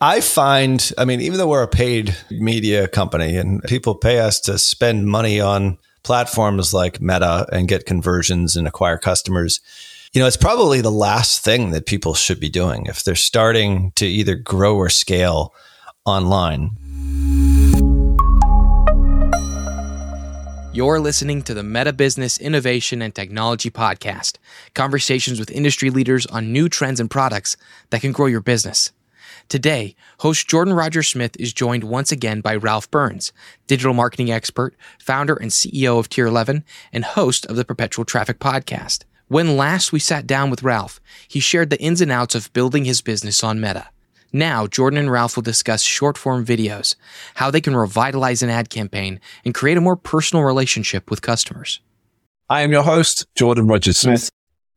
I find, I mean, even though we're a paid media company and people pay us to spend money on platforms like Meta and get conversions and acquire customers, you know, it's probably the last thing that people should be doing if they're starting to either grow or scale online. You're listening to the Meta Business Innovation and Technology Podcast conversations with industry leaders on new trends and products that can grow your business. Today, host Jordan Rogers Smith is joined once again by Ralph Burns, digital marketing expert, founder and CEO of Tier 11, and host of the Perpetual Traffic Podcast. When last we sat down with Ralph, he shared the ins and outs of building his business on Meta. Now, Jordan and Ralph will discuss short form videos, how they can revitalize an ad campaign and create a more personal relationship with customers. I am your host, Jordan Rogers Smith.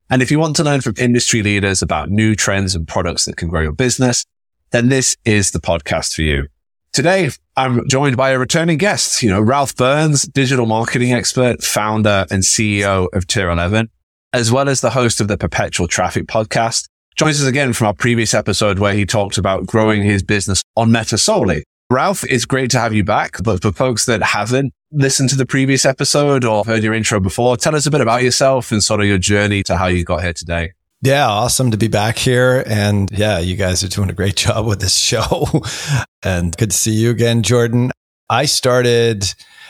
And if you want to learn from industry leaders about new trends and products that can grow your business, then this is the podcast for you. Today, I'm joined by a returning guest, you know, Ralph Burns, digital marketing expert, founder and CEO of Tier 11 as well as the host of the Perpetual Traffic podcast. Joins us again from our previous episode where he talked about growing his business on Meta solely. Ralph, it's great to have you back. But for folks that haven't listened to the previous episode or heard your intro before, tell us a bit about yourself and sort of your journey to how you got here today. Yeah, awesome to be back here. And yeah, you guys are doing a great job with this show. and good to see you again, Jordan. I started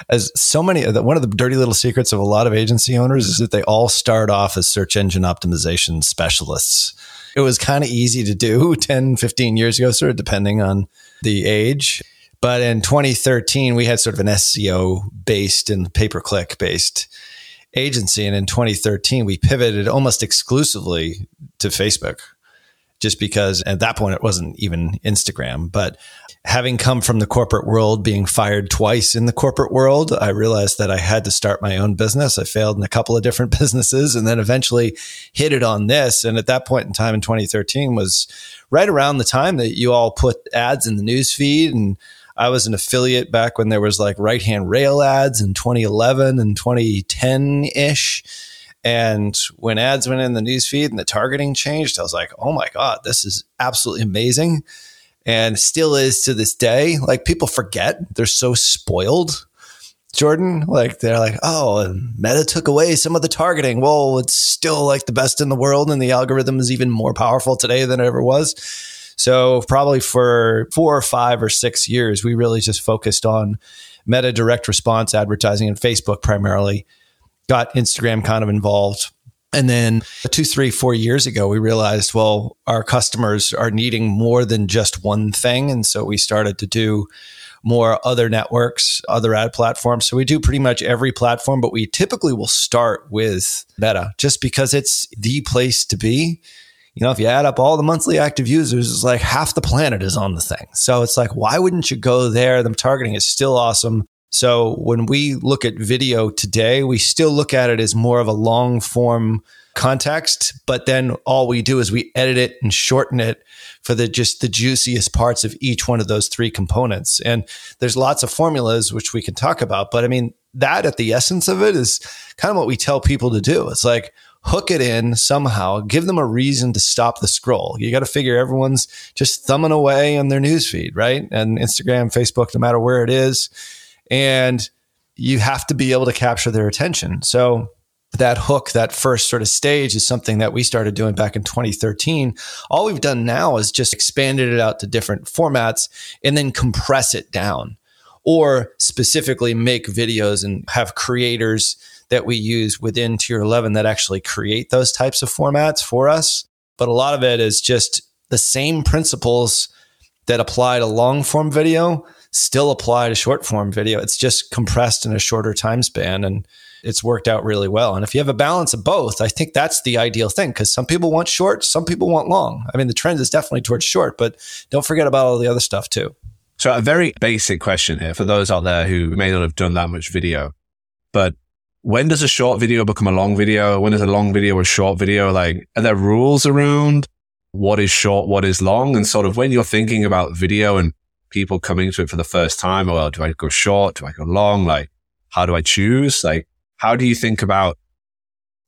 as so many one of the dirty little secrets of a lot of agency owners is that they all start off as search engine optimization specialists. It was kind of easy to do 10, 15 years ago, sort of depending on the age. But in 2013, we had sort of an SEO based and pay per click based agency. And in 2013, we pivoted almost exclusively to Facebook just because at that point it wasn't even Instagram. But having come from the corporate world, being fired twice in the corporate world, I realized that I had to start my own business. I failed in a couple of different businesses and then eventually hit it on this. And at that point in time in 2013 was right around the time that you all put ads in the news feed and I was an affiliate back when there was like right hand rail ads in 2011 and 2010 ish. And when ads went in the newsfeed and the targeting changed, I was like, oh my God, this is absolutely amazing. And still is to this day. Like people forget, they're so spoiled. Jordan, like they're like, oh, and Meta took away some of the targeting. Well, it's still like the best in the world, and the algorithm is even more powerful today than it ever was. So, probably for four or five or six years, we really just focused on Meta direct response advertising and Facebook primarily got Instagram kind of involved. And then two, three, four years ago, we realized, well, our customers are needing more than just one thing. And so we started to do more other networks, other ad platforms. So we do pretty much every platform, but we typically will start with Meta just because it's the place to be. You know, if you add up all the monthly active users, it's like half the planet is on the thing. So it's like, why wouldn't you go there? The targeting is still awesome. So when we look at video today, we still look at it as more of a long form context, but then all we do is we edit it and shorten it for the just the juiciest parts of each one of those three components. And there's lots of formulas which we can talk about, but I mean that at the essence of it is kind of what we tell people to do. It's like hook it in somehow, give them a reason to stop the scroll. You got to figure everyone's just thumbing away on their newsfeed, right? And Instagram, Facebook, no matter where it is and you have to be able to capture their attention. So that hook, that first sort of stage is something that we started doing back in 2013. All we've done now is just expanded it out to different formats and then compress it down or specifically make videos and have creators that we use within tier 11 that actually create those types of formats for us. But a lot of it is just the same principles that apply to long form video still apply to short form video. It's just compressed in a shorter time span and it's worked out really well. And if you have a balance of both, I think that's the ideal thing because some people want short, some people want long. I mean, the trend is definitely towards short, but don't forget about all the other stuff too. So, a very basic question here for those out there who may not have done that much video, but when does a short video become a long video? When is a long video a short video? Like, are there rules around what is short, what is long? And sort of when you're thinking about video and people coming to it for the first time? Oh, well, do I go short? Do I go long? Like, how do I choose? Like, how do you think about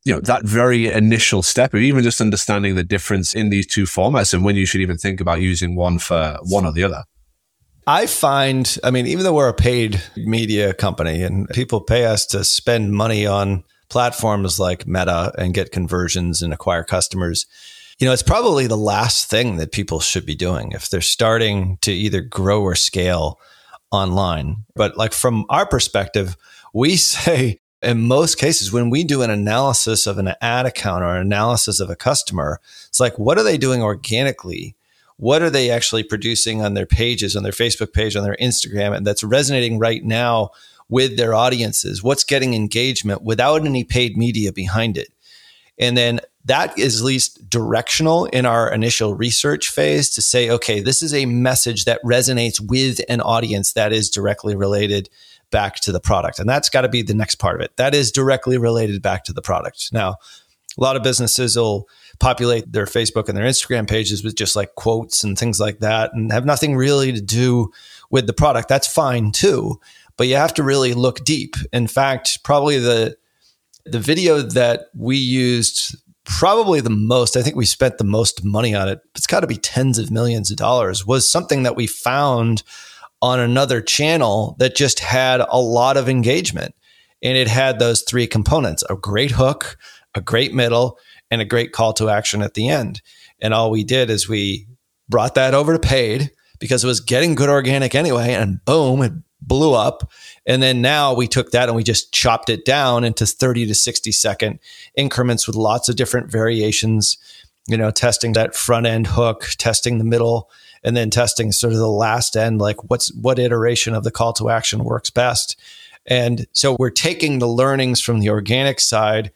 you know, that very initial step of even just understanding the difference in these two formats and when you should even think about using one for one or the other? I find, I mean, even though we're a paid media company and people pay us to spend money on platforms like Meta and get conversions and acquire customers, you know, it's probably the last thing that people should be doing if they're starting to either grow or scale online. But like from our perspective, we say in most cases, when we do an analysis of an ad account or an analysis of a customer, it's like, what are they doing organically? What are they actually producing on their pages, on their Facebook page, on their Instagram, and that's resonating right now with their audiences? What's getting engagement without any paid media behind it? And then that is at least directional in our initial research phase to say, okay, this is a message that resonates with an audience that is directly related back to the product. And that's got to be the next part of it. That is directly related back to the product. Now, a lot of businesses will populate their Facebook and their Instagram pages with just like quotes and things like that and have nothing really to do with the product. That's fine too. But you have to really look deep. In fact, probably the the video that we used probably the most, I think we spent the most money on it. It's got to be tens of millions of dollars was something that we found on another channel that just had a lot of engagement. And it had those three components a great hook, a great middle, and a great call to action at the end. And all we did is we brought that over to paid because it was getting good organic anyway. And boom, it blew up. And then now we took that and we just chopped it down into 30 to 60 second increments with lots of different variations, you know, testing that front end hook, testing the middle and then testing sort of the last end, like what's what iteration of the call to action works best. And so we're taking the learnings from the organic side,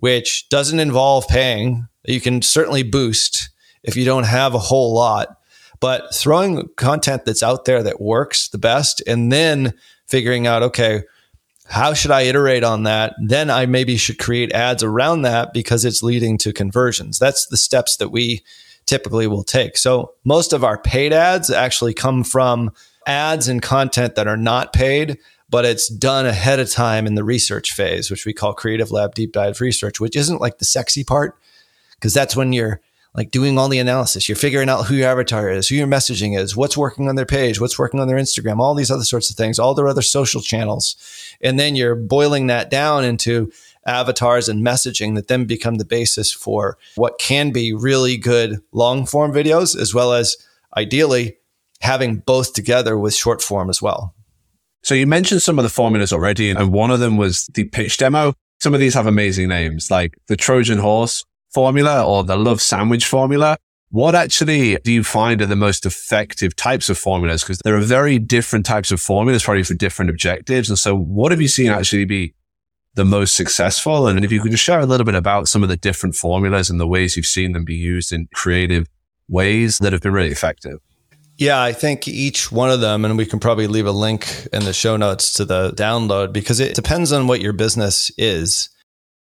which doesn't involve paying. You can certainly boost if you don't have a whole lot, but throwing content that's out there that works the best and then figuring out, okay, how should I iterate on that? Then I maybe should create ads around that because it's leading to conversions. That's the steps that we typically will take. So most of our paid ads actually come from ads and content that are not paid, but it's done ahead of time in the research phase, which we call Creative Lab Deep Dive Research, which isn't like the sexy part, because that's when you're like doing all the analysis. You're figuring out who your avatar is, who your messaging is, what's working on their page, what's working on their Instagram, all these other sorts of things, all their other social channels. And then you're boiling that down into avatars and messaging that then become the basis for what can be really good long form videos, as well as ideally having both together with short form as well. So you mentioned some of the formulas already, and one of them was the pitch demo. Some of these have amazing names like the Trojan horse formula or the love sandwich formula. What actually do you find are the most effective types of formulas? Because there are very different types of formulas, probably for different objectives. And so what have you seen actually be the most successful? And if you could just share a little bit about some of the different formulas and the ways you've seen them be used in creative ways that have been really effective. Yeah, I think each one of them, and we can probably leave a link in the show notes to the download because it depends on what your business is.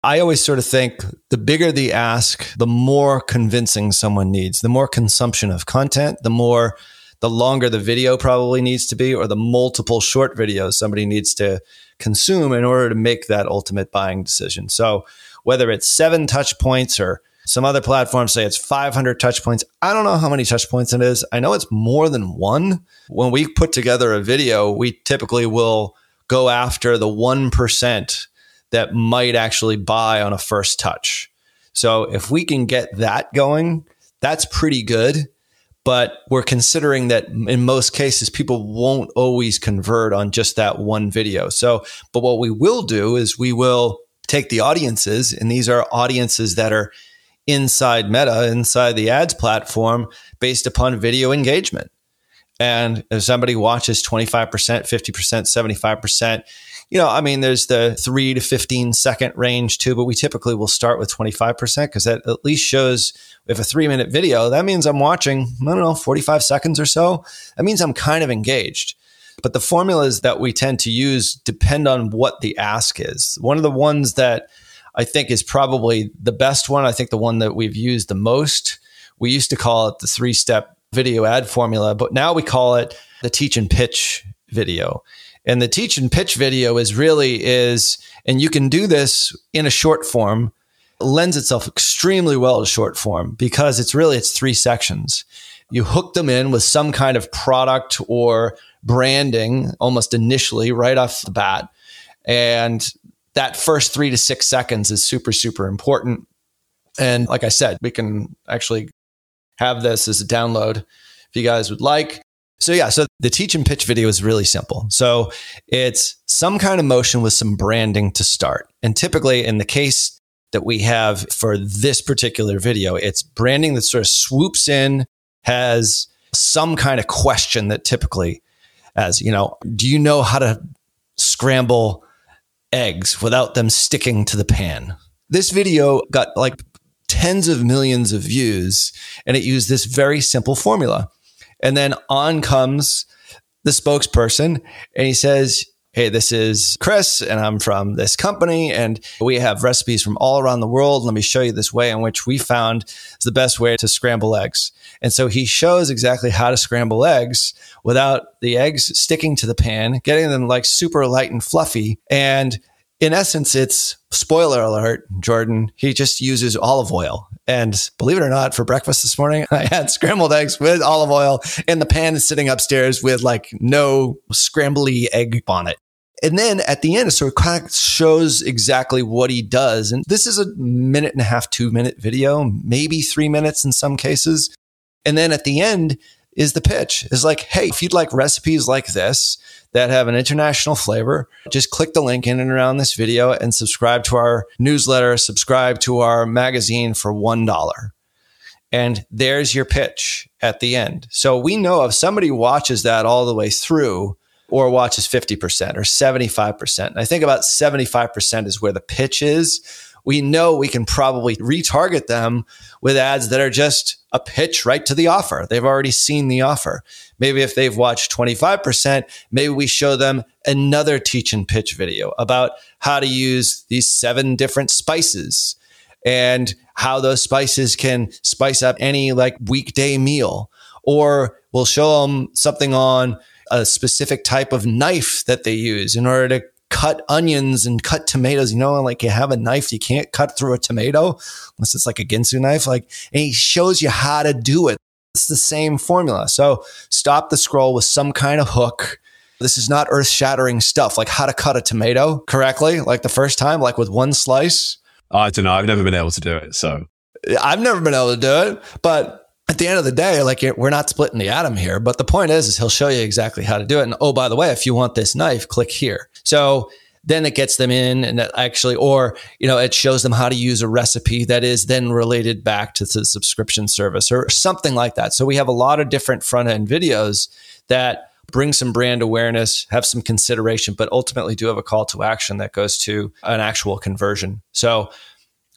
I always sort of think the bigger the ask, the more convincing someone needs, the more consumption of content, the more the longer the video probably needs to be, or the multiple short videos somebody needs to consume in order to make that ultimate buying decision. So whether it's seven touch points or some other platforms say it's 500 touch points. I don't know how many touch points it is. I know it's more than one. When we put together a video, we typically will go after the 1% that might actually buy on a first touch. So if we can get that going, that's pretty good but we're considering that in most cases people won't always convert on just that one video so but what we will do is we will take the audiences and these are audiences that are inside meta inside the ads platform based upon video engagement and if somebody watches 25% 50% 75% you know, I mean, there's the three to 15 second range too, but we typically will start with 25% because that at least shows if a three minute video, that means I'm watching, I don't know, 45 seconds or so. That means I'm kind of engaged. But the formulas that we tend to use depend on what the ask is. One of the ones that I think is probably the best one, I think the one that we've used the most, we used to call it the three step video ad formula, but now we call it the teach and pitch video. And the teach and pitch video is really is, and you can do this in a short form. lends itself extremely well to short form because it's really it's three sections. You hook them in with some kind of product or branding almost initially right off the bat. And that first 3 to 6 seconds is super super important. And like I said, we can actually have this as a download if you guys would like. So yeah, so the teach and pitch video is really simple. So it's some kind of motion with some branding to start. And typically in the case that we have for this particular video, it's branding that sort of swoops in, has some kind of question that typically as, you know, do you know how to scramble eggs without them sticking to the pan? This video got like tens of millions of views and it used this very simple formula. And then on comes the spokesperson and he says, Hey, this is Chris, and I'm from this company, and we have recipes from all around the world. Let me show you this way in which we found is the best way to scramble eggs. And so he shows exactly how to scramble eggs without the eggs sticking to the pan, getting them like super light and fluffy. And in essence, it's spoiler alert, Jordan. He just uses olive oil. And believe it or not, for breakfast this morning, I had scrambled eggs with olive oil and the pan is sitting upstairs with like no scrambly egg on it. And then at the end, so it kind of shows exactly what he does. And this is a minute and a half, two minute video, maybe three minutes in some cases. And then at the end is the pitch is like, Hey, if you'd like recipes like this, that have an international flavor, just click the link in and around this video and subscribe to our newsletter, subscribe to our magazine for $1. And there's your pitch at the end. So we know if somebody watches that all the way through or watches 50% or 75%, and I think about 75% is where the pitch is we know we can probably retarget them with ads that are just a pitch right to the offer. They've already seen the offer. Maybe if they've watched 25%, maybe we show them another teach and pitch video about how to use these seven different spices and how those spices can spice up any like weekday meal. Or we'll show them something on a specific type of knife that they use in order to cut onions and cut tomatoes. You know, like you have a knife, you can't cut through a tomato unless it's like a Ginsu knife. Like, and he shows you how to do it. It's the same formula. So stop the scroll with some kind of hook. This is not earth shattering stuff like how to cut a tomato correctly, like the first time, like with one slice. I don't know. I've never been able to do it. So I've never been able to do it, but at the end of the day, like we're not splitting the atom here, but the point is, is he'll show you exactly how to do it. And oh, by the way, if you want this knife, click here. So then it gets them in and actually, or, you know, it shows them how to use a recipe that is then related back to the subscription service or something like that. So we have a lot of different front end videos that bring some brand awareness, have some consideration, but ultimately do have a call to action that goes to an actual conversion. So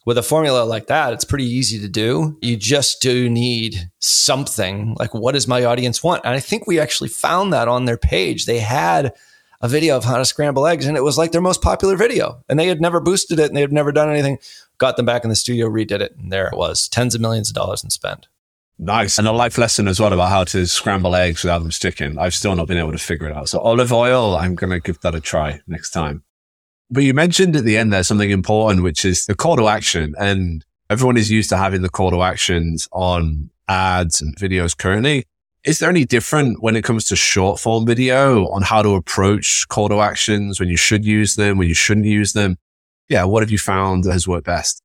with a formula like that, it's pretty easy to do. You just do need something like what does my audience want? And I think we actually found that on their page. They had a video of how to scramble eggs and it was like their most popular video. And they had never boosted it and they had never done anything. Got them back in the studio, redid it, and there it was. Tens of millions of dollars in spend. Nice. And a life lesson as well about how to scramble eggs without them sticking. I've still not been able to figure it out. So olive oil, I'm going to give that a try next time. But you mentioned at the end there something important, which is the call to action. And everyone is used to having the call to actions on ads and videos currently. Is there any different when it comes to short form video on how to approach call to actions, when you should use them, when you shouldn't use them? Yeah. What have you found that has worked best?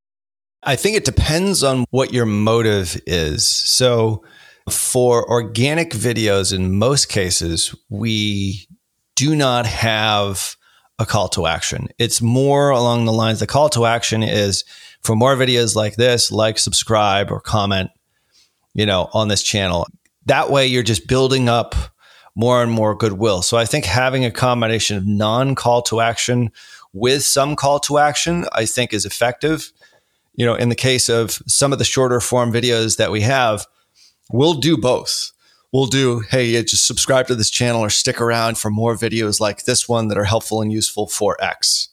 I think it depends on what your motive is. So for organic videos, in most cases, we do not have a call to action. It's more along the lines the call to action is for more videos like this, like, subscribe, or comment, you know, on this channel. That way you're just building up more and more goodwill. So I think having a combination of non call to action with some call to action, I think is effective. You know, in the case of some of the shorter form videos that we have, we'll do both we'll do, hey, yeah, just subscribe to this channel or stick around for more videos like this one that are helpful and useful for X.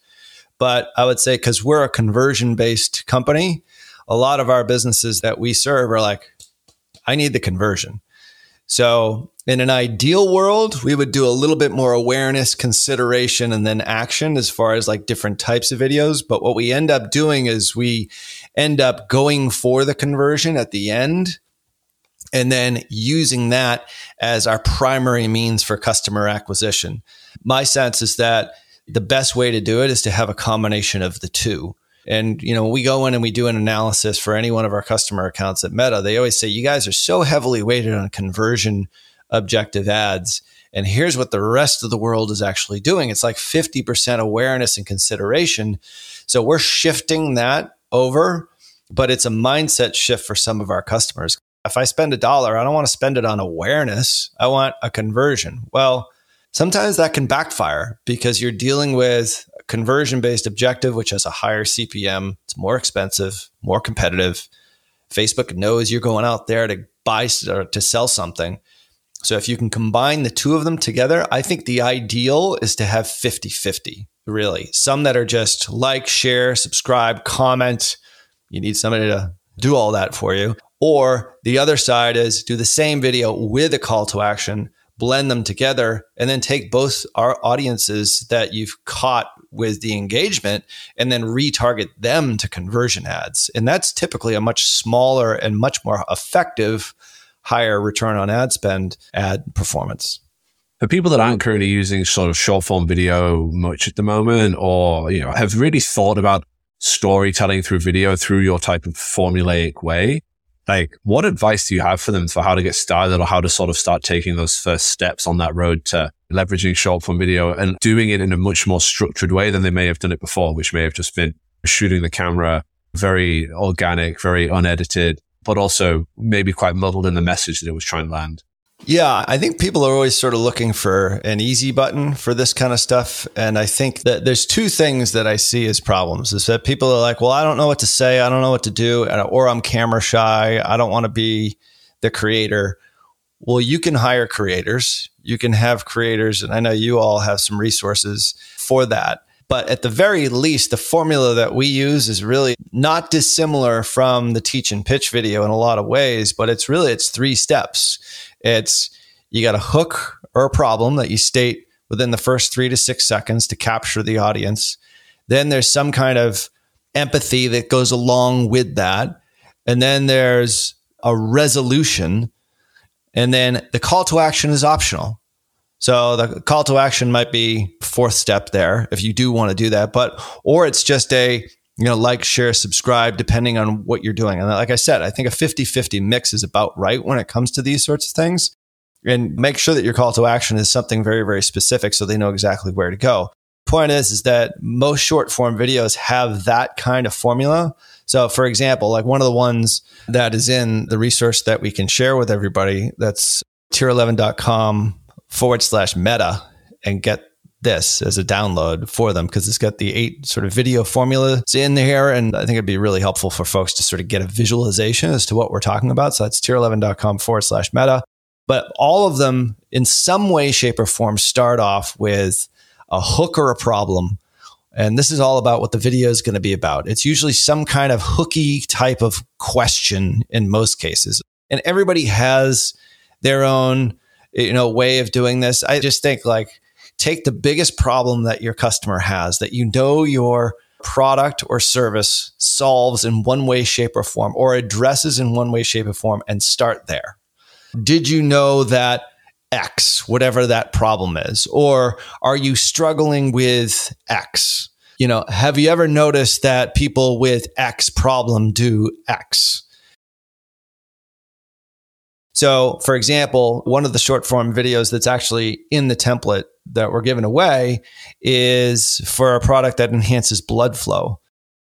But I would say, because we're a conversion based company, a lot of our businesses that we serve are like, I need the conversion. So, in an ideal world, we would do a little bit more awareness, consideration, and then action as far as like different types of videos. But what we end up doing is we end up going for the conversion at the end and then using that as our primary means for customer acquisition. My sense is that the best way to do it is to have a combination of the two. And you know, we go in and we do an analysis for any one of our customer accounts at Meta, they always say, "You guys are so heavily weighted on conversion objective ads." And here's what the rest of the world is actually doing. It's like 50% awareness and consideration. So we're shifting that over, but it's a mindset shift for some of our customers. If I spend a dollar, I don't want to spend it on awareness. I want a conversion. Well, sometimes that can backfire because you're dealing with a conversion based objective, which has a higher CPM. It's more expensive, more competitive. Facebook knows you're going out there to buy or to sell something. So if you can combine the two of them together, I think the ideal is to have 50 50, really. Some that are just like, share, subscribe, comment. You need somebody to do all that for you. Or the other side is do the same video with a call to action, blend them together, and then take both our audiences that you've caught with the engagement and then retarget them to conversion ads. And that's typically a much smaller and much more effective higher return on ad spend ad performance. For people that aren't currently using sort of short form video much at the moment, or you know, have really thought about storytelling through video through your type of formulaic way, like what advice do you have for them for how to get started or how to sort of start taking those first steps on that road to leveraging short form video and doing it in a much more structured way than they may have done it before, which may have just been shooting the camera very organic, very unedited, but also maybe quite muddled in the message that it was trying to land. Yeah, I think people are always sort of looking for an easy button for this kind of stuff. And I think that there's two things that I see as problems is that people are like, well, I don't know what to say. I don't know what to do. Or I'm camera shy. I don't want to be the creator. Well, you can hire creators. You can have creators. And I know you all have some resources for that. But at the very least, the formula that we use is really not dissimilar from the teach and pitch video in a lot of ways, but it's really it's three steps. It's you got a hook or a problem that you state within the first 3 to 6 seconds to capture the audience. Then there's some kind of empathy that goes along with that. And then there's a resolution. And then the call to action is optional. So the call to action might be fourth step there if you do want to do that, but or it's just a you know like, share, subscribe depending on what you're doing. And like I said, I think a 50-50 mix is about right when it comes to these sorts of things. And make sure that your call to action is something very very specific so they know exactly where to go. Point is is that most short form videos have that kind of formula. So for example, like one of the ones that is in the resource that we can share with everybody that's tier11.com forward slash meta and get this as a download for them because it's got the eight sort of video formulas in there. And I think it'd be really helpful for folks to sort of get a visualization as to what we're talking about. So that's tier11.com forward slash meta. But all of them, in some way, shape, or form, start off with a hook or a problem. And this is all about what the video is going to be about. It's usually some kind of hooky type of question in most cases. And everybody has their own you know way of doing this. I just think like take the biggest problem that your customer has that you know your product or service solves in one way, shape, or form, or addresses in one way, shape, or form, and start there. Did you know that X, whatever that problem is? Or are you struggling with X? You know, have you ever noticed that people with X problem do X? So, for example, one of the short form videos that's actually in the template that we're giving away is for a product that enhances blood flow.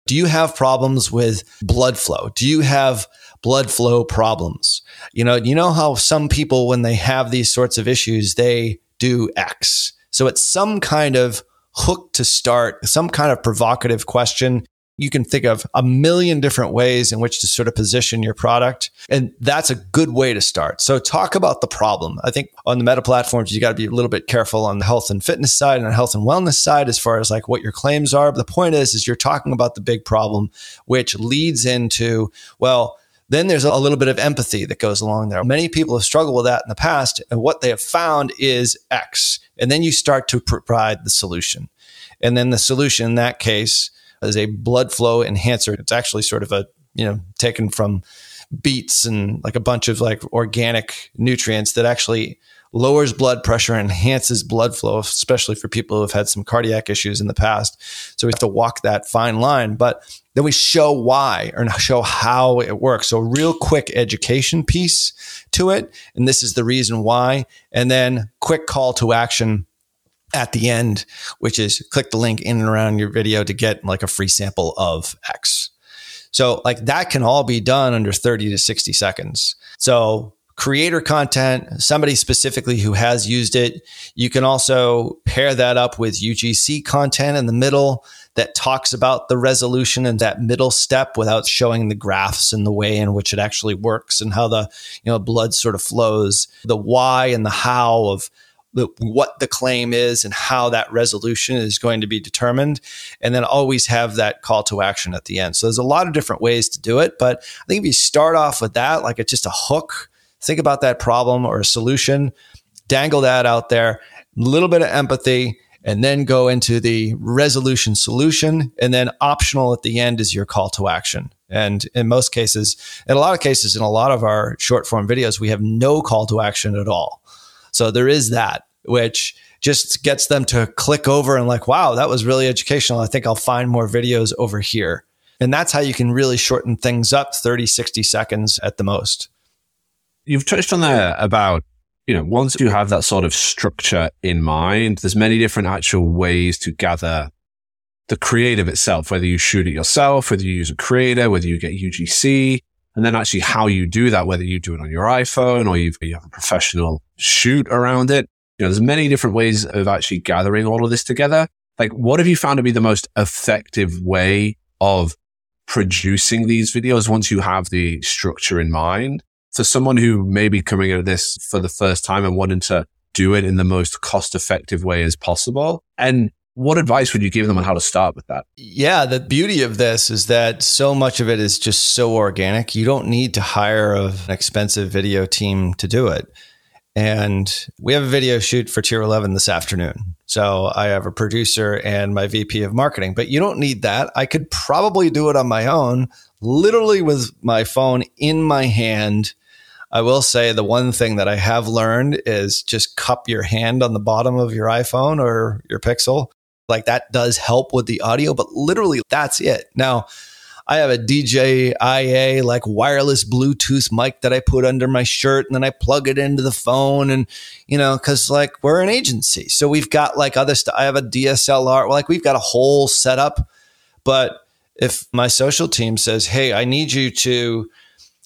Do you have problems with blood flow? Do you have blood flow problems? You know, you know how some people when they have these sorts of issues, they do X. So it's some kind of hook to start, some kind of provocative question you can think of a million different ways in which to sort of position your product. And that's a good way to start. So talk about the problem. I think on the meta platforms, you got to be a little bit careful on the health and fitness side and the health and wellness side as far as like what your claims are. But the point is, is you're talking about the big problem, which leads into, well, then there's a little bit of empathy that goes along there. Many people have struggled with that in the past. And what they have found is X. And then you start to provide the solution. And then the solution in that case as a blood flow enhancer. It's actually sort of a you know, taken from beets and like a bunch of like organic nutrients that actually lowers blood pressure, and enhances blood flow, especially for people who have had some cardiac issues in the past. So we have to walk that fine line, but then we show why or show how it works. So real quick education piece to it. And this is the reason why. And then quick call to action at the end, which is click the link in and around your video to get like a free sample of X. So like that can all be done under 30 to 60 seconds. So creator content, somebody specifically who has used it. You can also pair that up with UGC content in the middle that talks about the resolution and that middle step without showing the graphs and the way in which it actually works and how the you know blood sort of flows, the why and the how of the, what the claim is and how that resolution is going to be determined. And then always have that call to action at the end. So there's a lot of different ways to do it. But I think if you start off with that, like it's just a hook, think about that problem or a solution, dangle that out there, a little bit of empathy, and then go into the resolution solution. And then optional at the end is your call to action. And in most cases, in a lot of cases, in a lot of our short form videos, we have no call to action at all. So there is that, which just gets them to click over and like, wow, that was really educational. I think I'll find more videos over here. And that's how you can really shorten things up 30, 60 seconds at the most. You've touched on there about, you know, once you have that sort of structure in mind, there's many different actual ways to gather the creative itself, whether you shoot it yourself, whether you use a creator, whether you get UGC, and then actually how you do that, whether you do it on your iPhone or you have a professional shoot around it. You know, there's many different ways of actually gathering all of this together. Like, what have you found to be the most effective way of producing these videos once you have the structure in mind? For someone who may be coming at this for the first time and wanting to do it in the most cost effective way as possible. And what advice would you give them on how to start with that? Yeah, the beauty of this is that so much of it is just so organic. You don't need to hire an expensive video team to do it. And we have a video shoot for Tier 11 this afternoon. So I have a producer and my VP of marketing, but you don't need that. I could probably do it on my own, literally with my phone in my hand. I will say the one thing that I have learned is just cup your hand on the bottom of your iPhone or your Pixel like that does help with the audio, but literally that's it. Now, I have a DJI like wireless Bluetooth mic that I put under my shirt and then I plug it into the phone and you know cuz like we're an agency. So we've got like other stuff. I have a DSLR, like we've got a whole setup. But if my social team says, "Hey, I need you to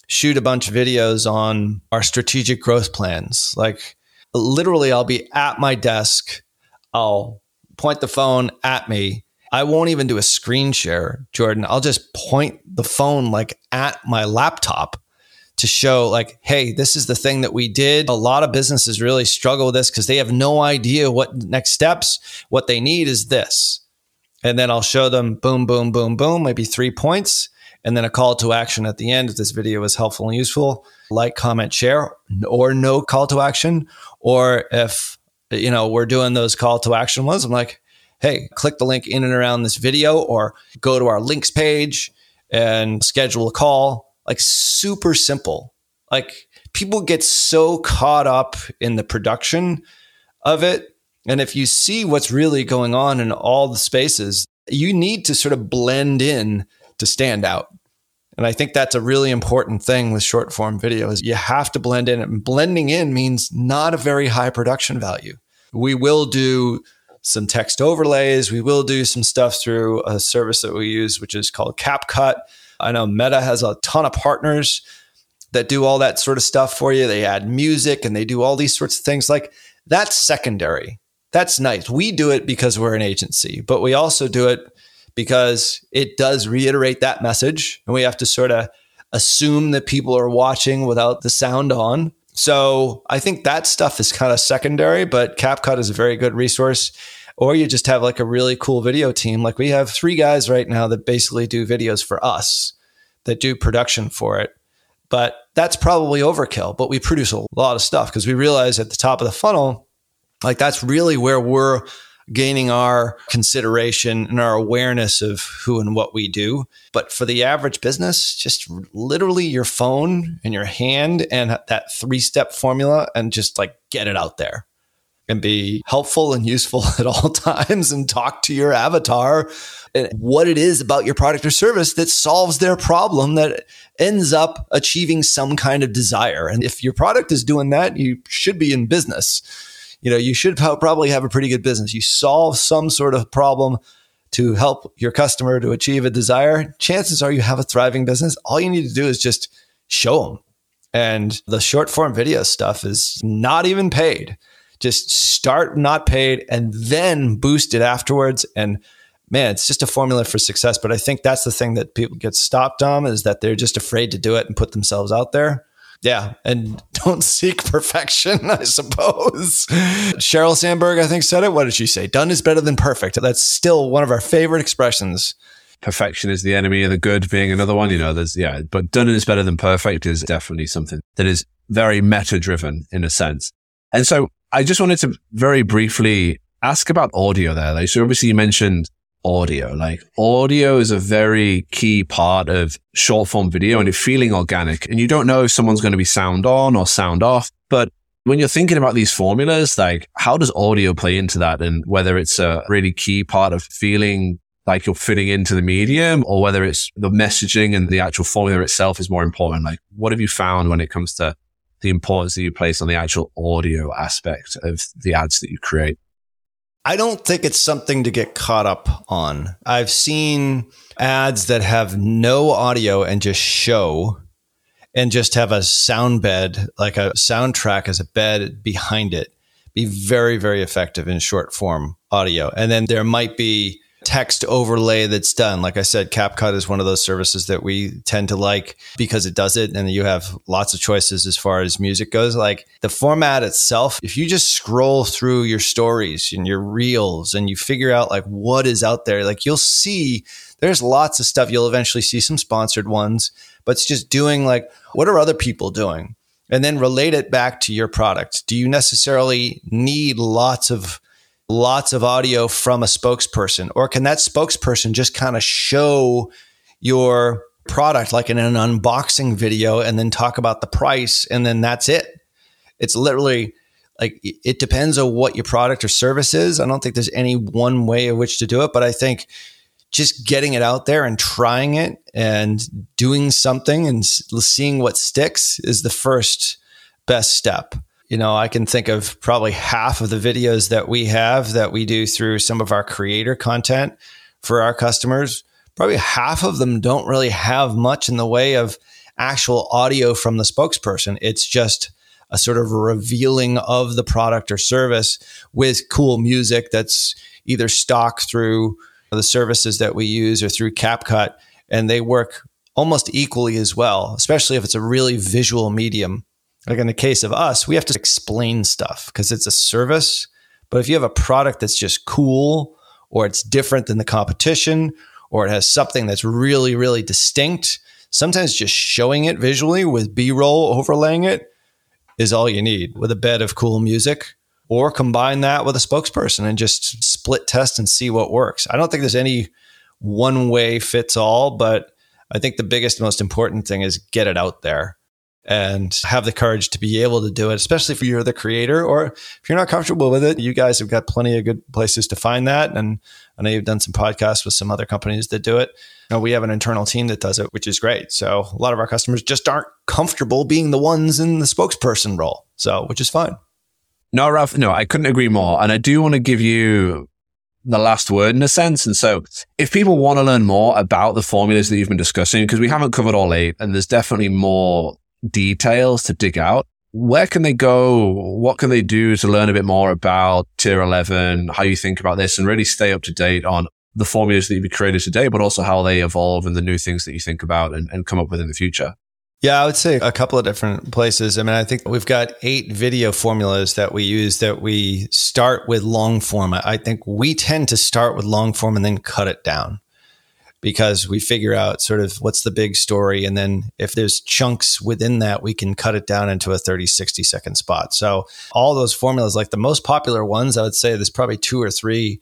shoot a bunch of videos on our strategic growth plans." Like literally I'll be at my desk. I'll point the phone at me. I won't even do a screen share, Jordan. I'll just point the phone like at my laptop to show like, hey, this is the thing that we did. A lot of businesses really struggle with this because they have no idea what next steps. What they need is this. And then I'll show them boom, boom, boom, boom, maybe three points. And then a call to action at the end if this video is helpful and useful. Like, comment, share, or no call to action. Or if you know, we're doing those call to action ones. I'm like, hey, click the link in and around this video or go to our links page and schedule a call. Like super simple. Like people get so caught up in the production of it. And if you see what's really going on in all the spaces, you need to sort of blend in to stand out. And I think that's a really important thing with short form videos. You have to blend in. And blending in means not a very high production value. We will do some text overlays. We will do some stuff through a service that we use, which is called CapCut. I know Meta has a ton of partners that do all that sort of stuff for you. They add music and they do all these sorts of things. Like that's secondary. That's nice. We do it because we're an agency, but we also do it because it does reiterate that message. And we have to sort of assume that people are watching without the sound on. So I think that stuff is kind of secondary, but CapCut is a very good resource. Or you just have like a really cool video team. Like we have three guys right now that basically do videos for us that do production for it. But that's probably overkill. But we produce a lot of stuff because we realize at the top of the funnel, like that's really where we're gaining our consideration and our awareness of who and what we do. But for the average business, just literally your phone in your hand and that three step formula and just like get it out there and be helpful and useful at all times and talk to your avatar and what it is about your product or service that solves their problem that ends up achieving some kind of desire. And if your product is doing that, you should be in business. You know, you should probably have a pretty good business. You solve some sort of problem to help your customer to achieve a desire. Chances are you have a thriving business. All you need to do is just show them. And the short form video stuff is not even paid just start not paid and then boost it afterwards. And man, it's just a formula for success. But I think that's the thing that people get stopped on is that they're just afraid to do it and put themselves out there. Yeah. And don't seek perfection, I suppose. Sheryl Sandberg, I think, said it. What did she say? Done is better than perfect. That's still one of our favorite expressions. Perfection is the enemy of the good, being another one. You know, there's, yeah, but done is better than perfect is definitely something that is very meta driven in a sense. And so I just wanted to very briefly ask about audio there. Like, so obviously you mentioned audio. Like audio is a very key part of short form video and it's feeling organic. And you don't know if someone's going to be sound on or sound off. But when you're thinking about these formulas, like how does audio play into that? And whether it's a really key part of feeling like you're fitting into the medium or whether it's the messaging and the actual formula itself is more important. Like what have you found when it comes to the importance that you place on the actual audio aspect of the ads that you create? I don't think it's something to get caught up on. I've seen ads that have no audio and just show and just have a sound bed, like a soundtrack as a bed behind it, be very, very effective in short form audio. And then there might be text overlay that's done. Like I said, CapCut is one of those services that we tend to like because it does it and you have lots of choices as far as music goes. Like the format itself, if you just scroll through your stories and your reels and you figure out like what is out there, like you'll see there's lots of stuff. You'll eventually see some sponsored ones, but it's just doing like, what are other people doing? And then relate it back to your product. Do you necessarily need lots of lots of audio from a spokesperson? Or can that spokesperson just kind of show your product like in an unboxing video and then talk about the price and then that's it? It's literally like it depends on what your product or service is. I don't think there's any one way in which to do it, but I think just getting it out there and trying it and doing something and seeing what sticks is the first best step you know, I can think of probably half of the videos that we have that we do through some of our creator content for our customers. Probably half of them don't really have much in the way of actual audio from the spokesperson. It's just a sort of revealing of the product or service with cool music that's either stock through the services that we use or through CapCut. And they work almost equally as well, especially if it's a really visual medium. Like in the case of us, we have to explain stuff because it's a service. But if you have a product that's just cool or it's different than the competition or it has something that's really, really distinct, sometimes just showing it visually with B roll overlaying it is all you need with a bed of cool music or combine that with a spokesperson and just split test and see what works. I don't think there's any one way fits all, but I think the biggest, most important thing is get it out there and have the courage to be able to do it, especially if you're the creator or if you're not comfortable with it. You guys have got plenty of good places to find that. And I know you've done some podcasts with some other companies that do it. Know, we have an internal team that does it, which is great. So a lot of our customers just aren't comfortable being the ones in the spokesperson role. So, which is fine. No, Ralph, no, I couldn't agree more. And I do want to give you the last word in a sense. And so if people want to learn more about the formulas that you've been discussing, because we haven't covered all eight and there's definitely more details to dig out. Where can they go? What can they do to learn a bit more about tier 11, how you think about this and really stay up to date on the formulas that you've created today, but also how they evolve and the new things that you think about and, and come up with in the future? Yeah, I would say a couple of different places. I mean, I think we've got eight video formulas that we use that we start with long form. I think we tend to start with long form and then cut it down because we figure out sort of what's the big story. And then if there's chunks within that, we can cut it down into a 30, 60 second spot. So all those formulas, like the most popular ones, I would say there's probably two or three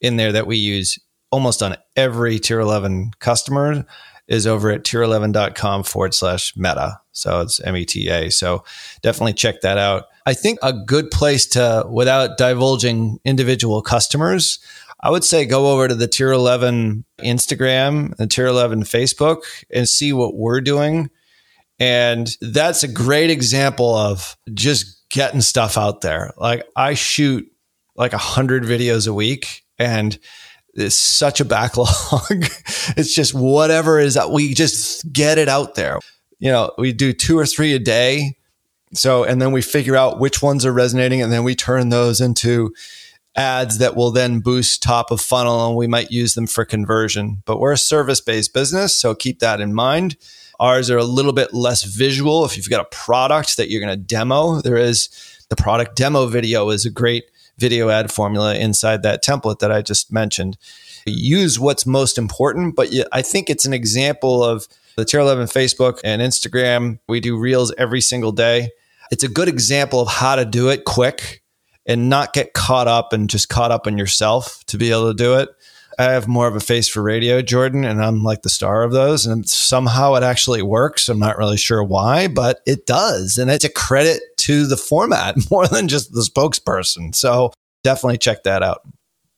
in there that we use almost on every tier 11 customer is over at tier11.com forward slash meta. So it's M E T A. So definitely check that out. I think a good place to, without divulging individual customers, I would say go over to the Tier 11 Instagram and Tier 11 Facebook and see what we're doing. And that's a great example of just getting stuff out there. Like I shoot like a hundred videos a week and it's such a backlog. it's just whatever is that we just get it out there. You know, we do two or three a day. So, and then we figure out which ones are resonating and then we turn those into ads that will then boost top of funnel and we might use them for conversion. But we're a service based business, so keep that in mind. Ours are a little bit less visual. If you've got a product that you're going to demo, there is the product demo video is a great video ad formula inside that template that I just mentioned. Use what's most important, but I think it's an example of the tier 11 Facebook and Instagram. We do reels every single day. It's a good example of how to do it quick and not get caught up and just caught up in yourself to be able to do it. I have more of a face for radio, Jordan, and I'm like the star of those. And somehow it actually works. I'm not really sure why, but it does. And it's a credit to the format more than just the spokesperson. So definitely check that out.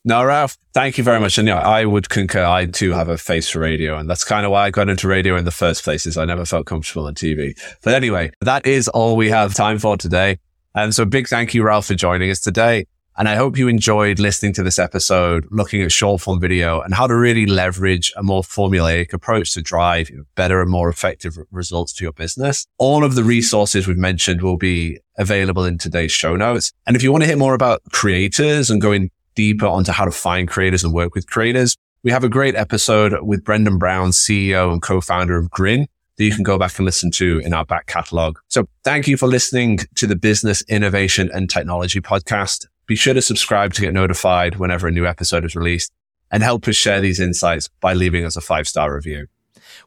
No, Ralph, thank you very much. And yeah, I would concur. I too have a face for radio. And that's kind of why I got into radio in the first place is I never felt comfortable on TV. But anyway, that is all we have time for today. And so big thank you, Ralph, for joining us today. And I hope you enjoyed listening to this episode, looking at short form video and how to really leverage a more formulaic approach to drive better and more effective results to your business. All of the resources we've mentioned will be available in today's show notes. And if you want to hear more about creators and going deeper onto how to find creators and work with creators, we have a great episode with Brandon Brown, CEO and co-founder of Grin that you can go back and listen to in our back catalog. So thank you for listening to the Business Innovation and Technology podcast. Be sure to subscribe to get notified whenever a new episode is released and help us share these insights by leaving us a five star review.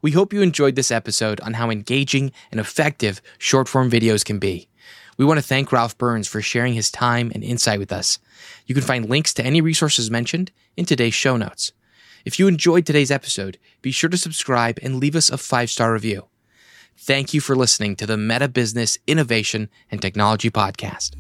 We hope you enjoyed this episode on how engaging and effective short form videos can be. We want to thank Ralph Burns for sharing his time and insight with us. You can find links to any resources mentioned in today's show notes. If you enjoyed today's episode, be sure to subscribe and leave us a five star review. Thank you for listening to the Meta Business Innovation and Technology Podcast.